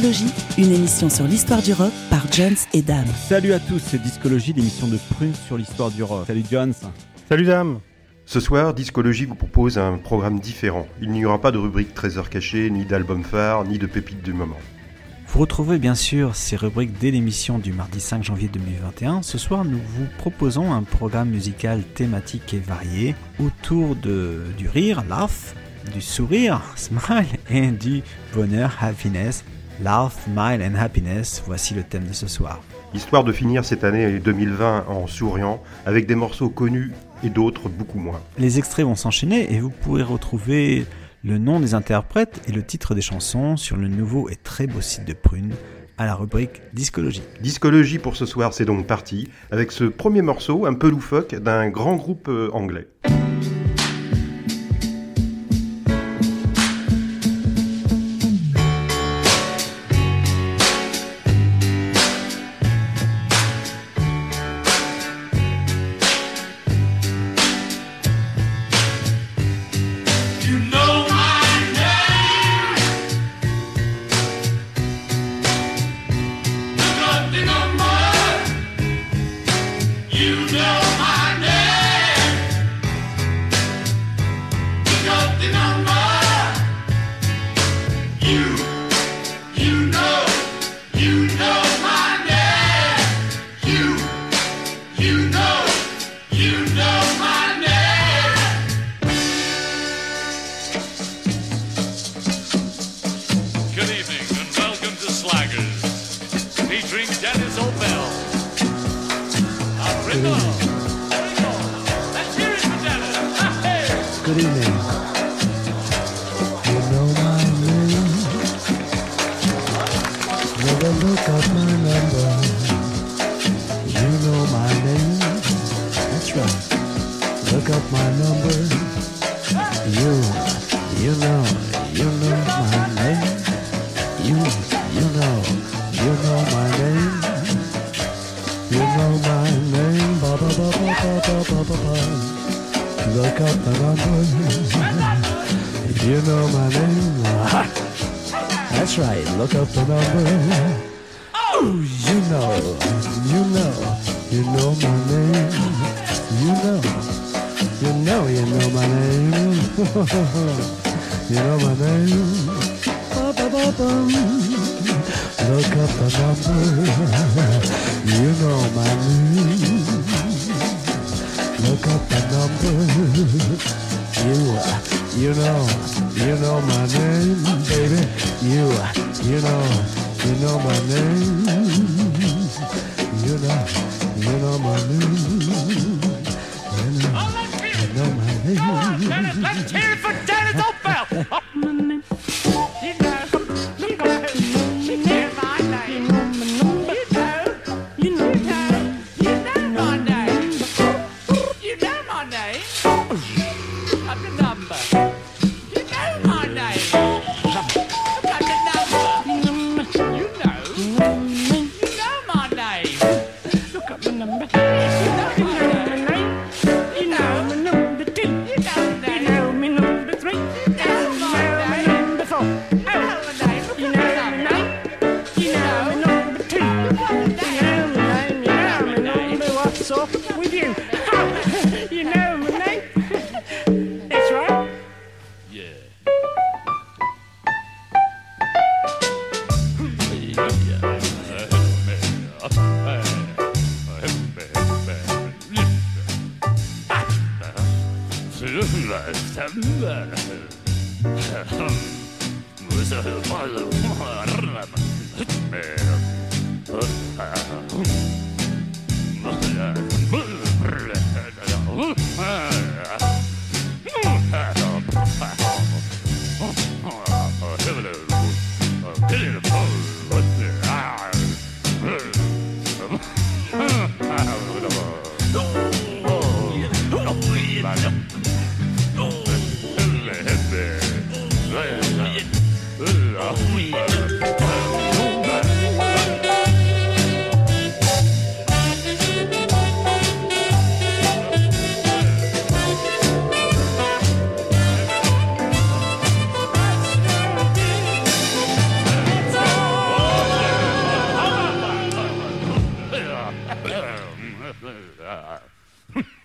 Discologie, une émission sur l'histoire du rock par Jones et Dame. Salut à tous, c'est Discologie, l'émission de Prune sur l'histoire du rock. Salut Jones. Salut Dame. Ce soir, Discologie vous propose un programme différent. Il n'y aura pas de rubrique trésor caché, ni d'album phare, ni de pépites du moment. Vous retrouvez bien sûr ces rubriques dès l'émission du mardi 5 janvier 2021. Ce soir, nous vous proposons un programme musical thématique et varié autour de, du rire, laugh, du sourire, smile, et du bonheur, happiness, Love, Smile and Happiness, voici le thème de ce soir. Histoire de finir cette année 2020 en souriant, avec des morceaux connus et d'autres beaucoup moins. Les extraits vont s'enchaîner et vous pourrez retrouver le nom des interprètes et le titre des chansons sur le nouveau et très beau site de Prune à la rubrique Discologie. Discologie pour ce soir, c'est donc parti, avec ce premier morceau un peu loufoque d'un grand groupe euh, anglais.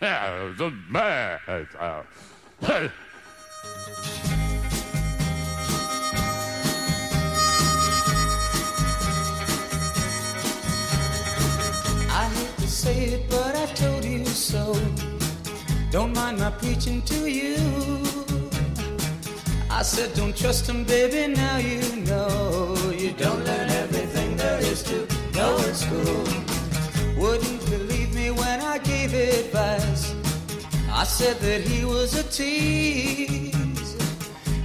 The man. Uh, I hate to say it, but I told you so. Don't mind my preaching to you. I said, don't trust him, baby, now you know. You don't learn everything there is to know in school. Wouldn't gave advice. I said that he was a tease.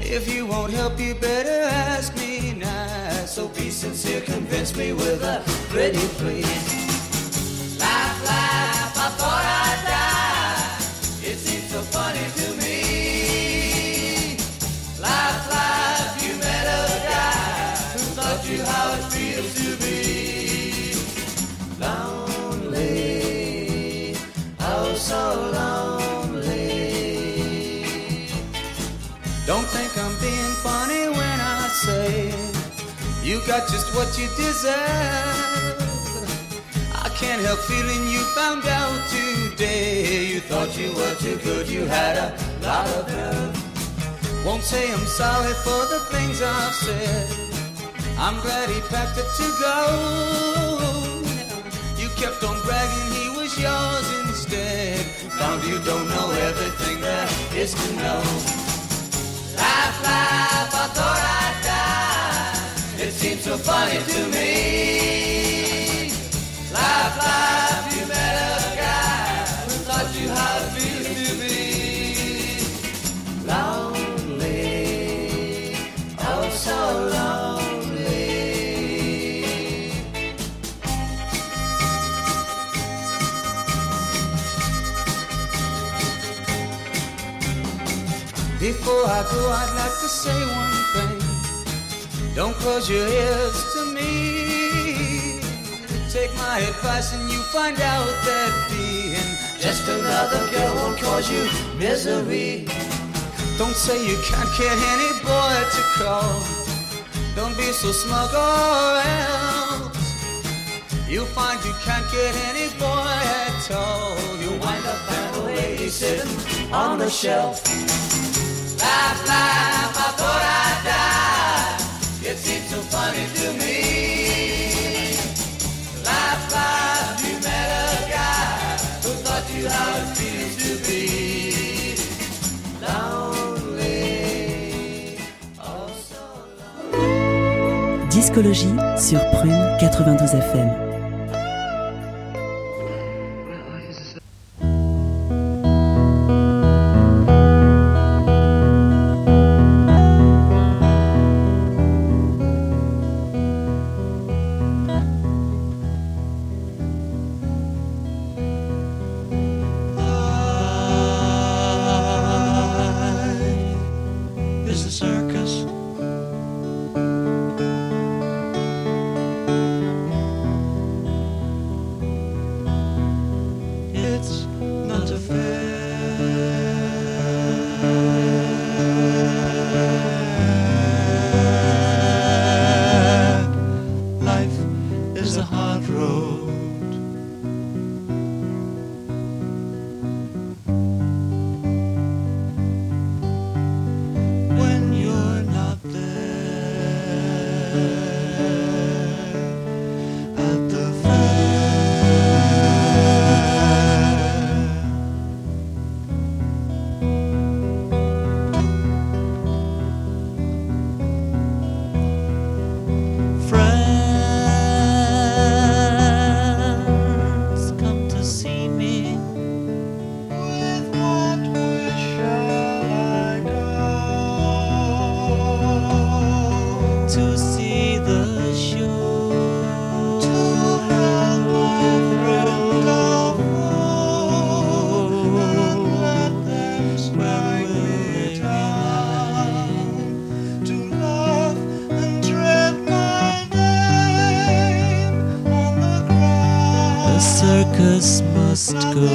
If you won't help, you better ask me nice. So be sincere, convince me with a pretty please. You got just what you deserve. I can't help feeling you found out today. You thought you were too good, you had a lot of nerve. Won't say I'm sorry for the things I've said. I'm glad he packed up to go. You kept on bragging he was yours instead. Found you don't know everything there is to know. Laugh, laugh, I thought. It seems so funny to me. Laugh, laugh, you met a guy who taught you how feels to be lonely. Oh, so lonely. Before I go, I'd like to say one thing. Don't close your ears to me. Take my advice and you find out that being just another girl won't cause you misery. Don't say you can't get any boy to call. Don't be so smug or else you'll find you can't get any boy at all. You'll wind up a lady sitting on the shelf. Laugh, laugh, I thought I'd die. Discologie sur Prune 92 FM. Circus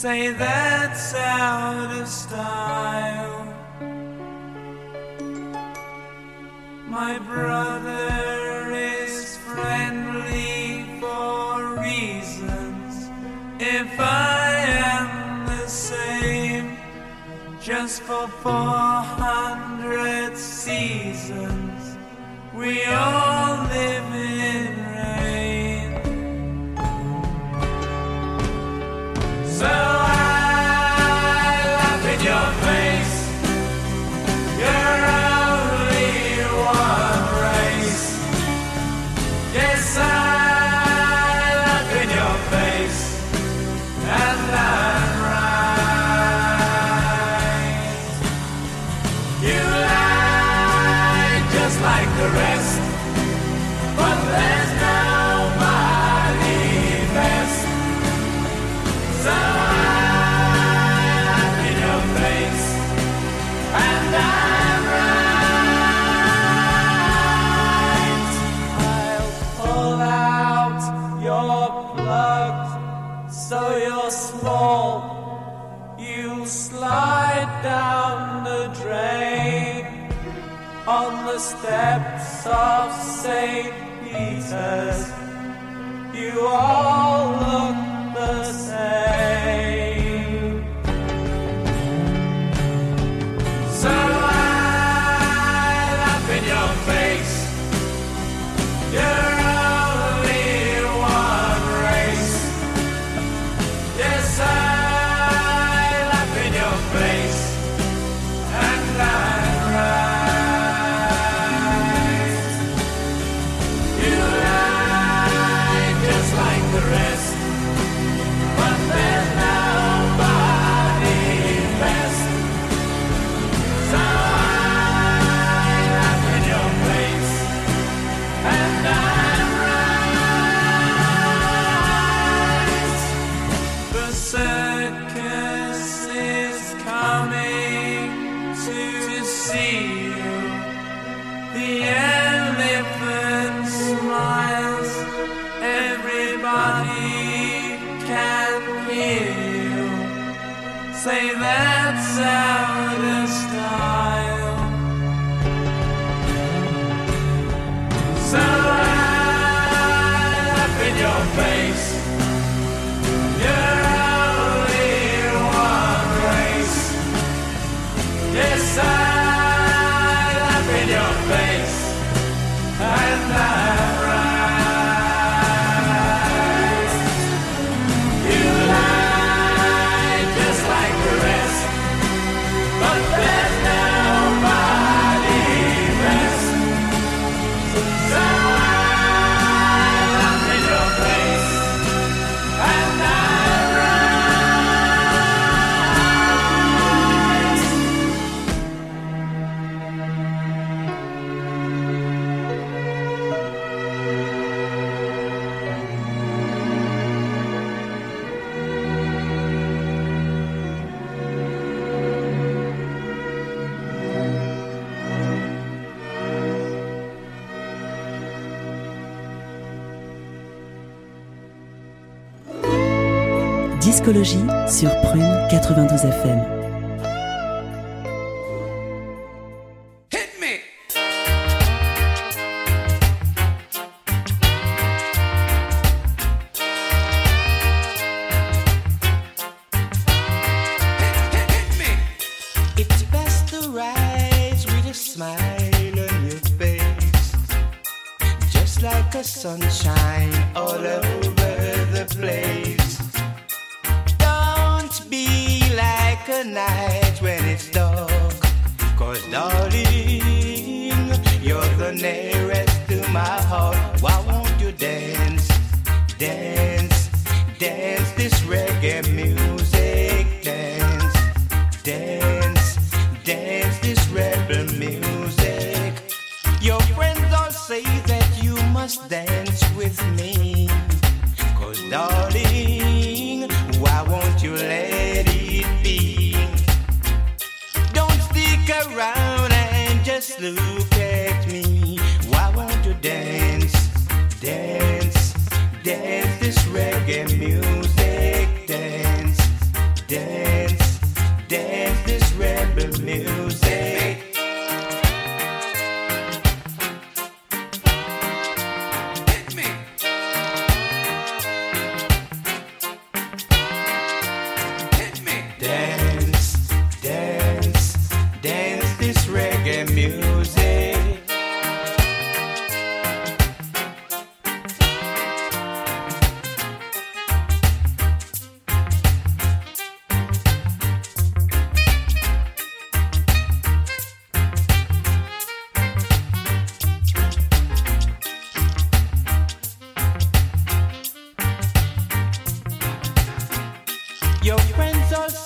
Say that's out of style. My brother is friendly for reasons. If I am the same, just for 400 seasons, we all live in rain. So steps of St. Peter's, you all look the same. Discologie sur Prune 92 FM.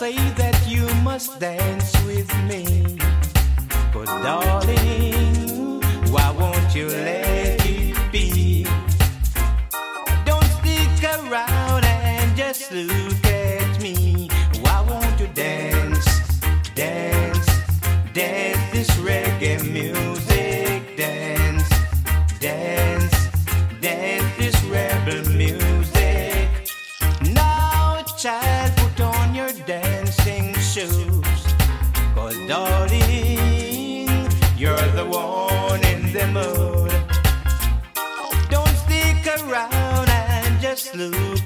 say that you must dance with me. But darling, why won't you let it be? Don't stick around and just look at me. Why won't you dance, dance, dance this reggae music? loop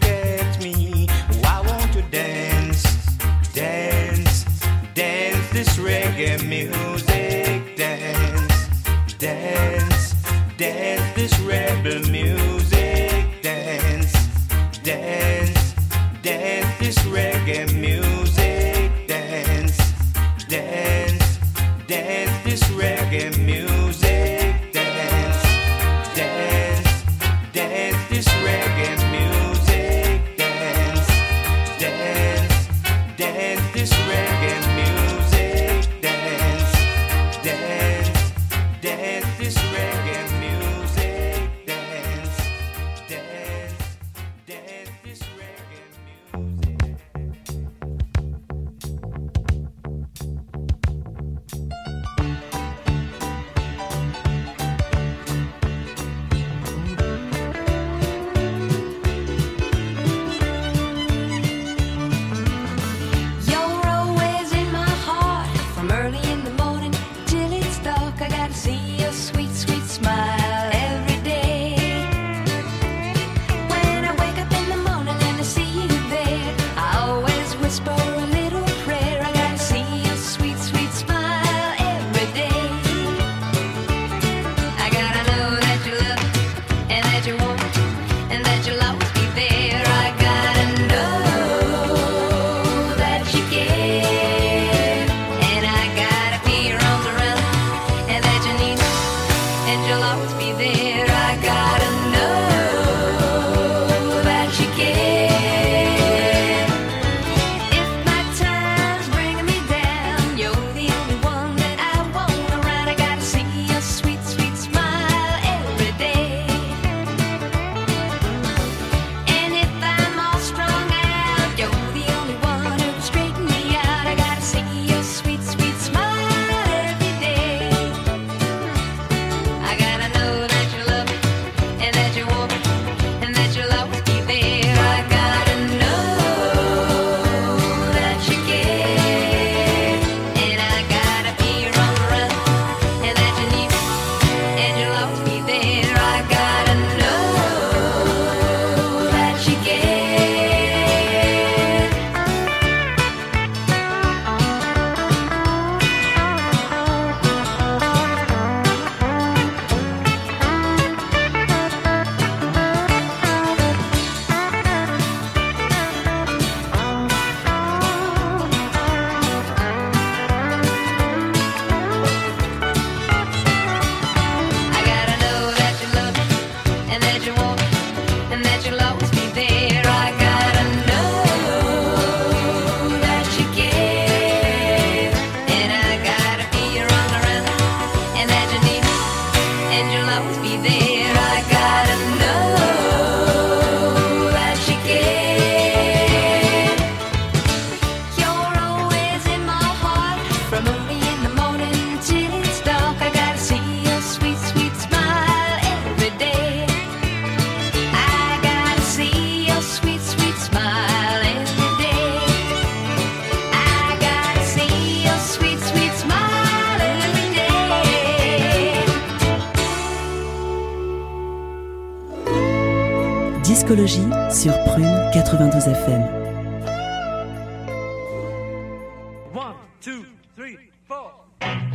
three, four.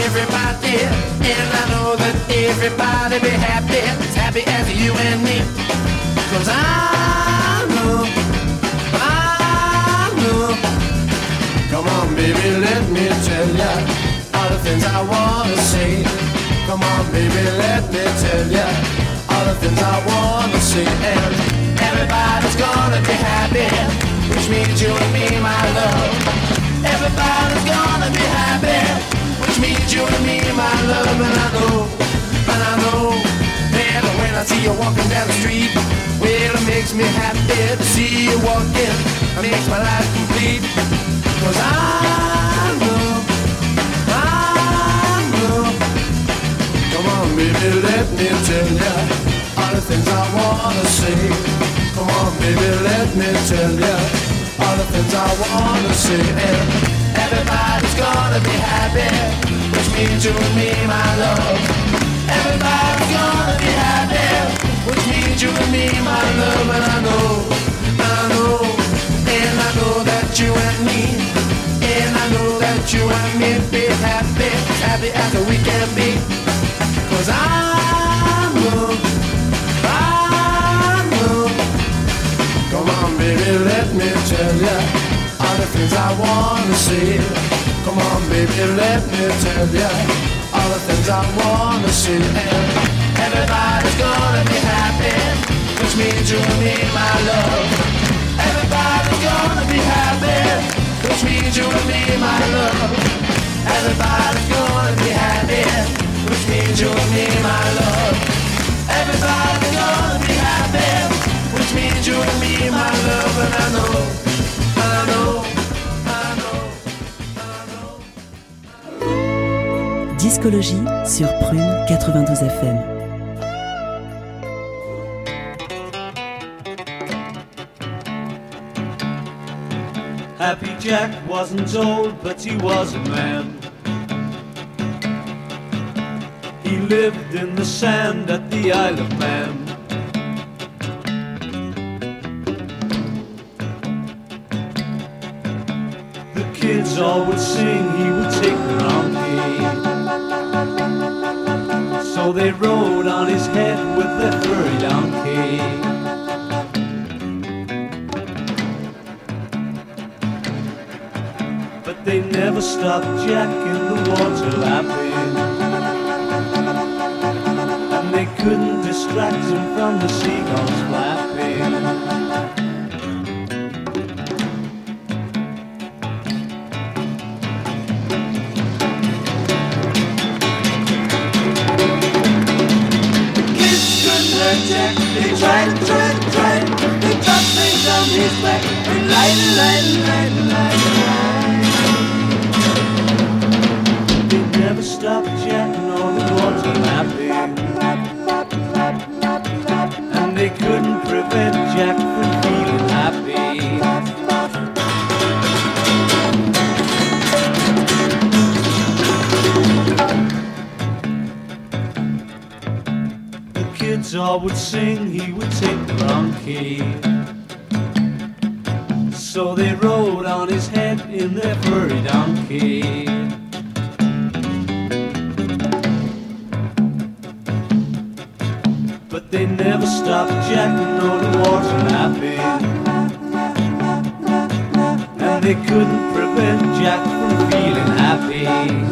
Everybody, and I know that everybody be happy, as happy as you and me. Cause I know, I know. Come on, baby, let me tell ya all the things I wanna say. Come on, baby, let me tell ya all the things I wanna say. And everybody's gonna be happy, which means you and me, my love. Everybody's gonna be happy, which means you and me, my love. And I know, and I know, man, when I see you walking down the street, well, it makes me happy to see you walking. It makes my life complete. Cause I know, I know. Come on, baby, let me tell ya all the things I wanna say. Come on, baby, let me tell ya all the things I wanna say. And everybody's gonna be happy, which means you and me, my love. Everybody's gonna be happy, which means you and me, my love. And I know, I know, and I know that you and me, and I know that you and me be happy, happy as we can be. Cause I know, I know. Come on, baby, let me tell ya all the things I wanna say. Come on, baby, let me tell ya all the things I wanna say. And everybody's gonna be happy, which means you and me, my love. Everybody's gonna be happy, which means you and me, my love. Everybody's gonna be happy, which means you and me, my love. Everybody's gonna be happy, which means you and Discologie sur Prune 92 FM. Happy Jack wasn't old, but he was a man. He lived in the sand at the Isle of Man. The kids all would sing, he would take the donkey. So they rode on his head with their furry donkey. But they never stopped Jack in the water lapping. And they couldn't distract him from the seagulls flapping. Jack. They tried and tried and tried. They dropped things on his back. And lied and lied and lied and lied. They never stopped Jack nor the water lapping. And they couldn't prevent Jack all would sing, he would take the donkey. So they rode on his head in their furry donkey. But they never stopped Jack nor the water lapping. And they couldn't prevent Jack from feeling happy.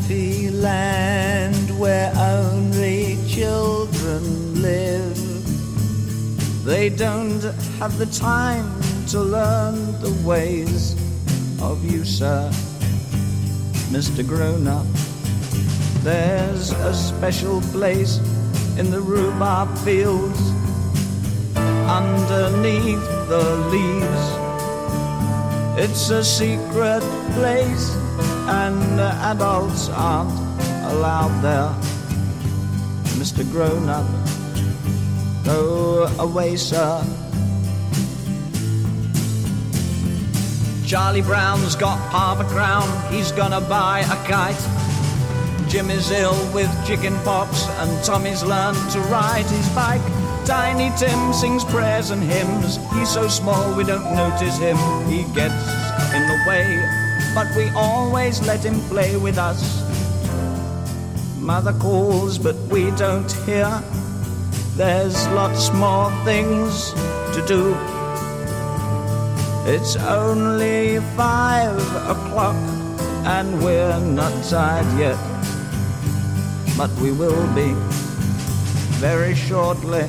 Happy land where only children live. They don't have the time to learn the ways of you, sir, Mr. Grown Up. There's a special place in the rhubarb fields underneath the leaves. It's a secret place, and adults aren't allowed there. Mr. Grown Up, go away, sir. Charlie Brown's got half a crown, he's gonna buy a kite. Jim is ill with chicken pox, and Tommy's learned to ride his bike. Tiny Tim sings prayers and hymns. He's so small we don't notice him. He gets in the way, but we always let him play with us. Mother calls, but we don't hear. There's lots more things to do. It's only five o'clock, and we're not tired yet. But we will be very shortly.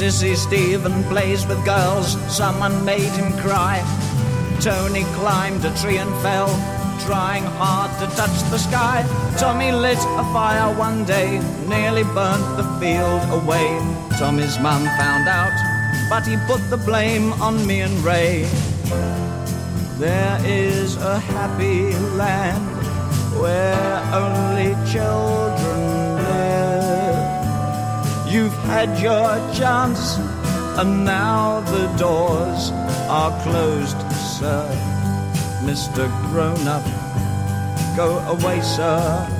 Sissy Stephen plays with girls, someone made him cry. Tony climbed a tree and fell, trying hard to touch the sky. Tommy lit a fire one day, nearly burnt the field away. Tommy's mum found out, but he put the blame on me and Ray. There is a happy land where only children. You've had your chance, and now the doors are closed, sir. Mr. Grown Up, go away, sir.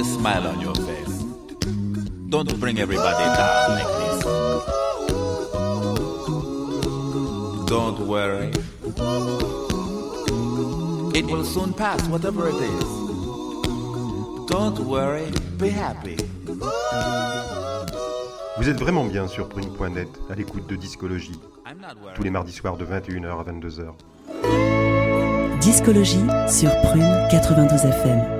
A smile on your face. Don't bring everybody down like this. Don't worry. It will soon pass, whatever it is. Don't worry, be happy. Vous êtes vraiment bien sur prune.net, à l'écoute de Discologie. Tous les mardis soirs de 21h à 22h. Discologie sur Prune 92 FM.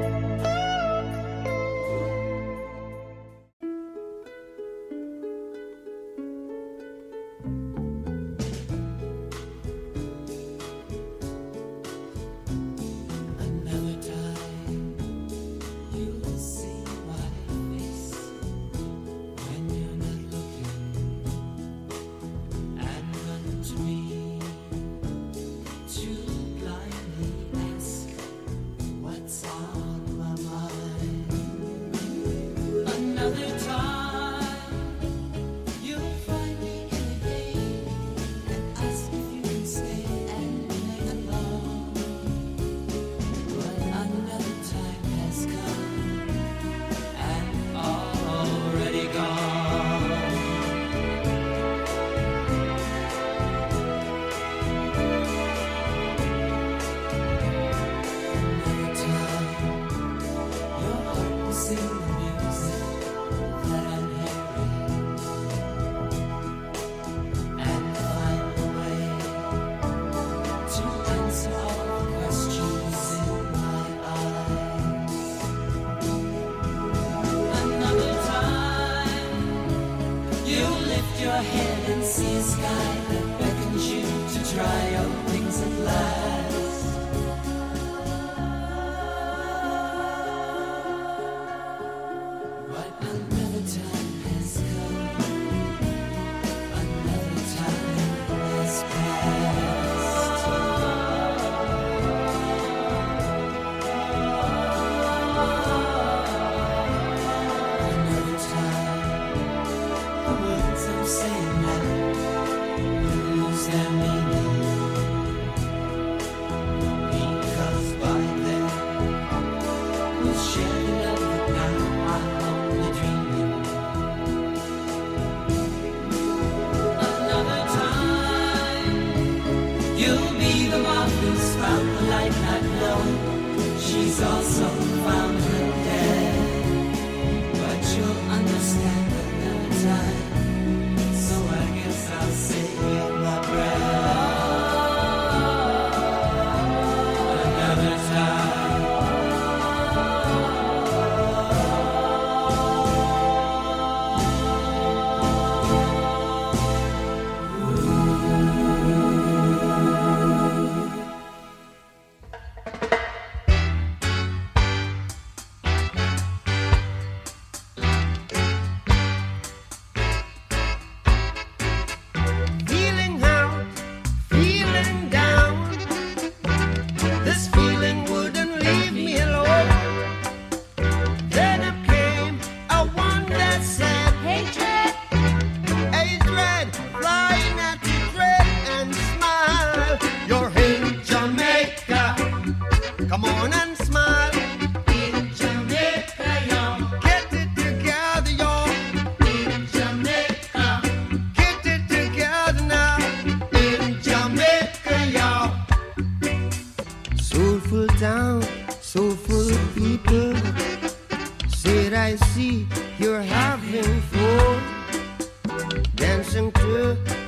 Dancing to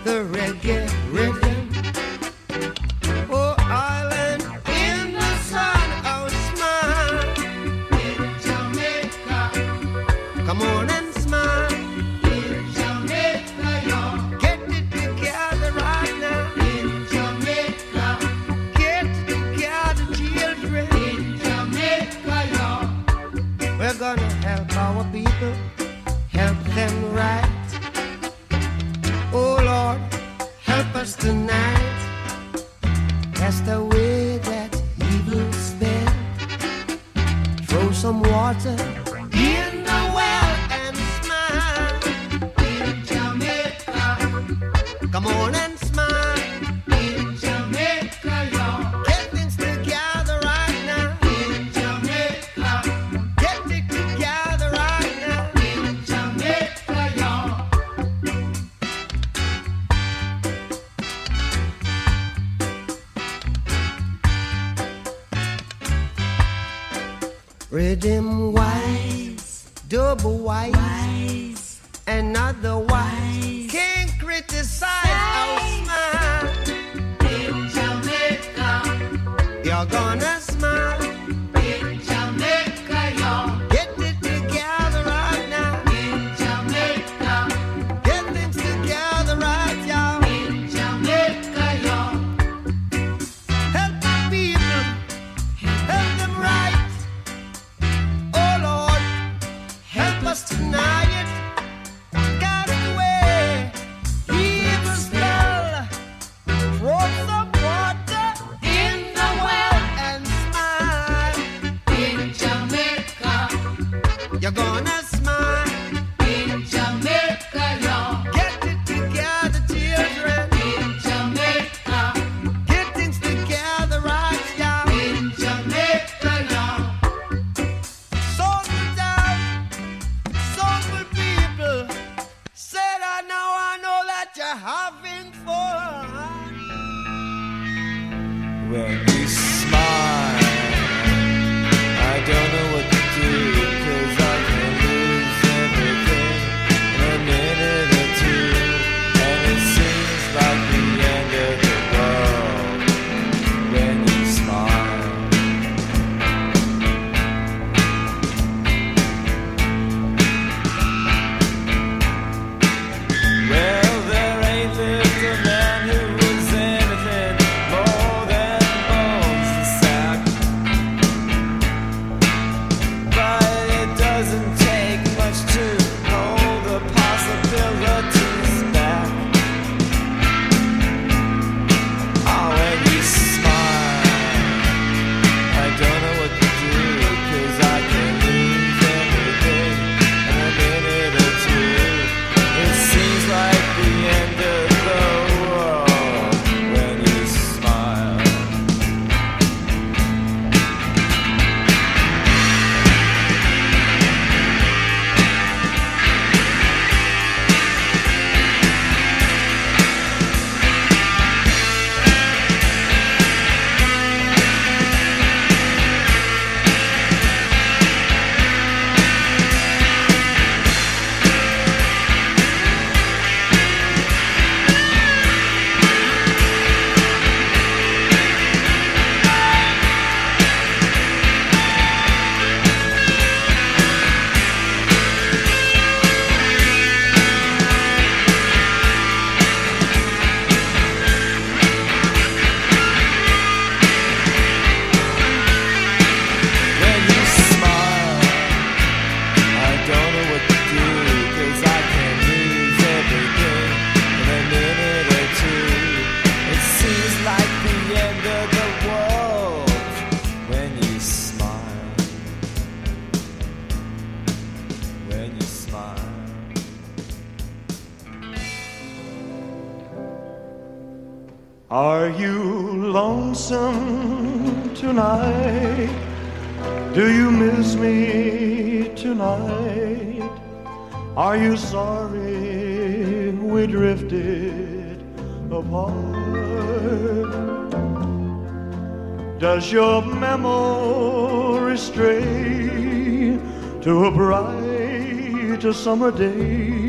Does your memory stray to a bright summer day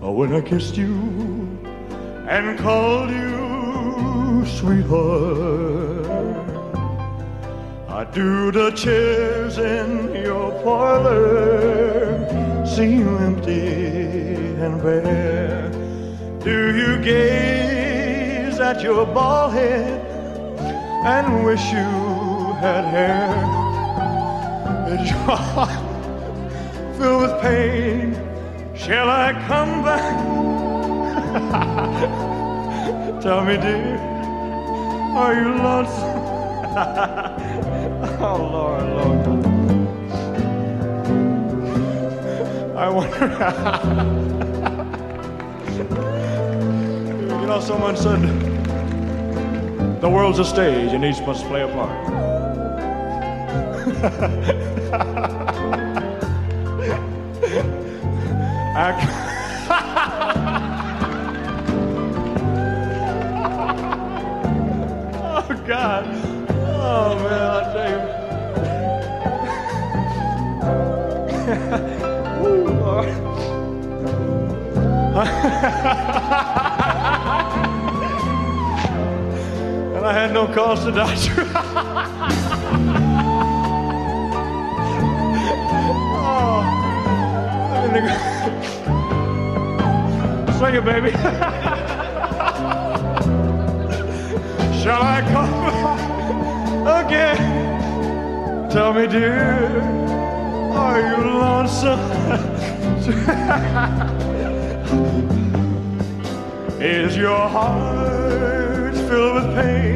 when I kissed you and called you sweetheart? I do the chairs in your parlor seem empty and bare? Do you gaze at your bald head and wish you had hair? Is your heart filled with pain? Shall I come back? Tell me, dear, are you lonesome? oh, Lord, Lord. I wonder. you know, someone said the world's a stage and each must play a part. I- oh, God. Oh, man, I tell you. Woo, Lord. and I had no cause to die. oh, Sing it, baby. Shall I come again? Tell me, dear, are you lonesome? Is your heart filled with pain?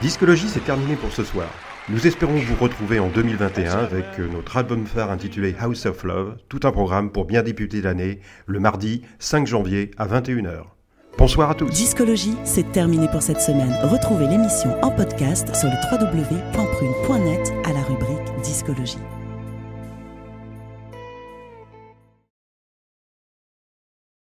Discologie, c'est terminé pour ce soir. Nous espérons vous retrouver en 2021 avec euh, notre album phare intitulé House of Love, tout un programme pour bien débuter l'année, le mardi 5 janvier à 21h. Bonsoir à tous. Discologie, c'est terminé pour cette semaine. Retrouvez l'émission en podcast sur le www.prune.net à la rubrique Discologie.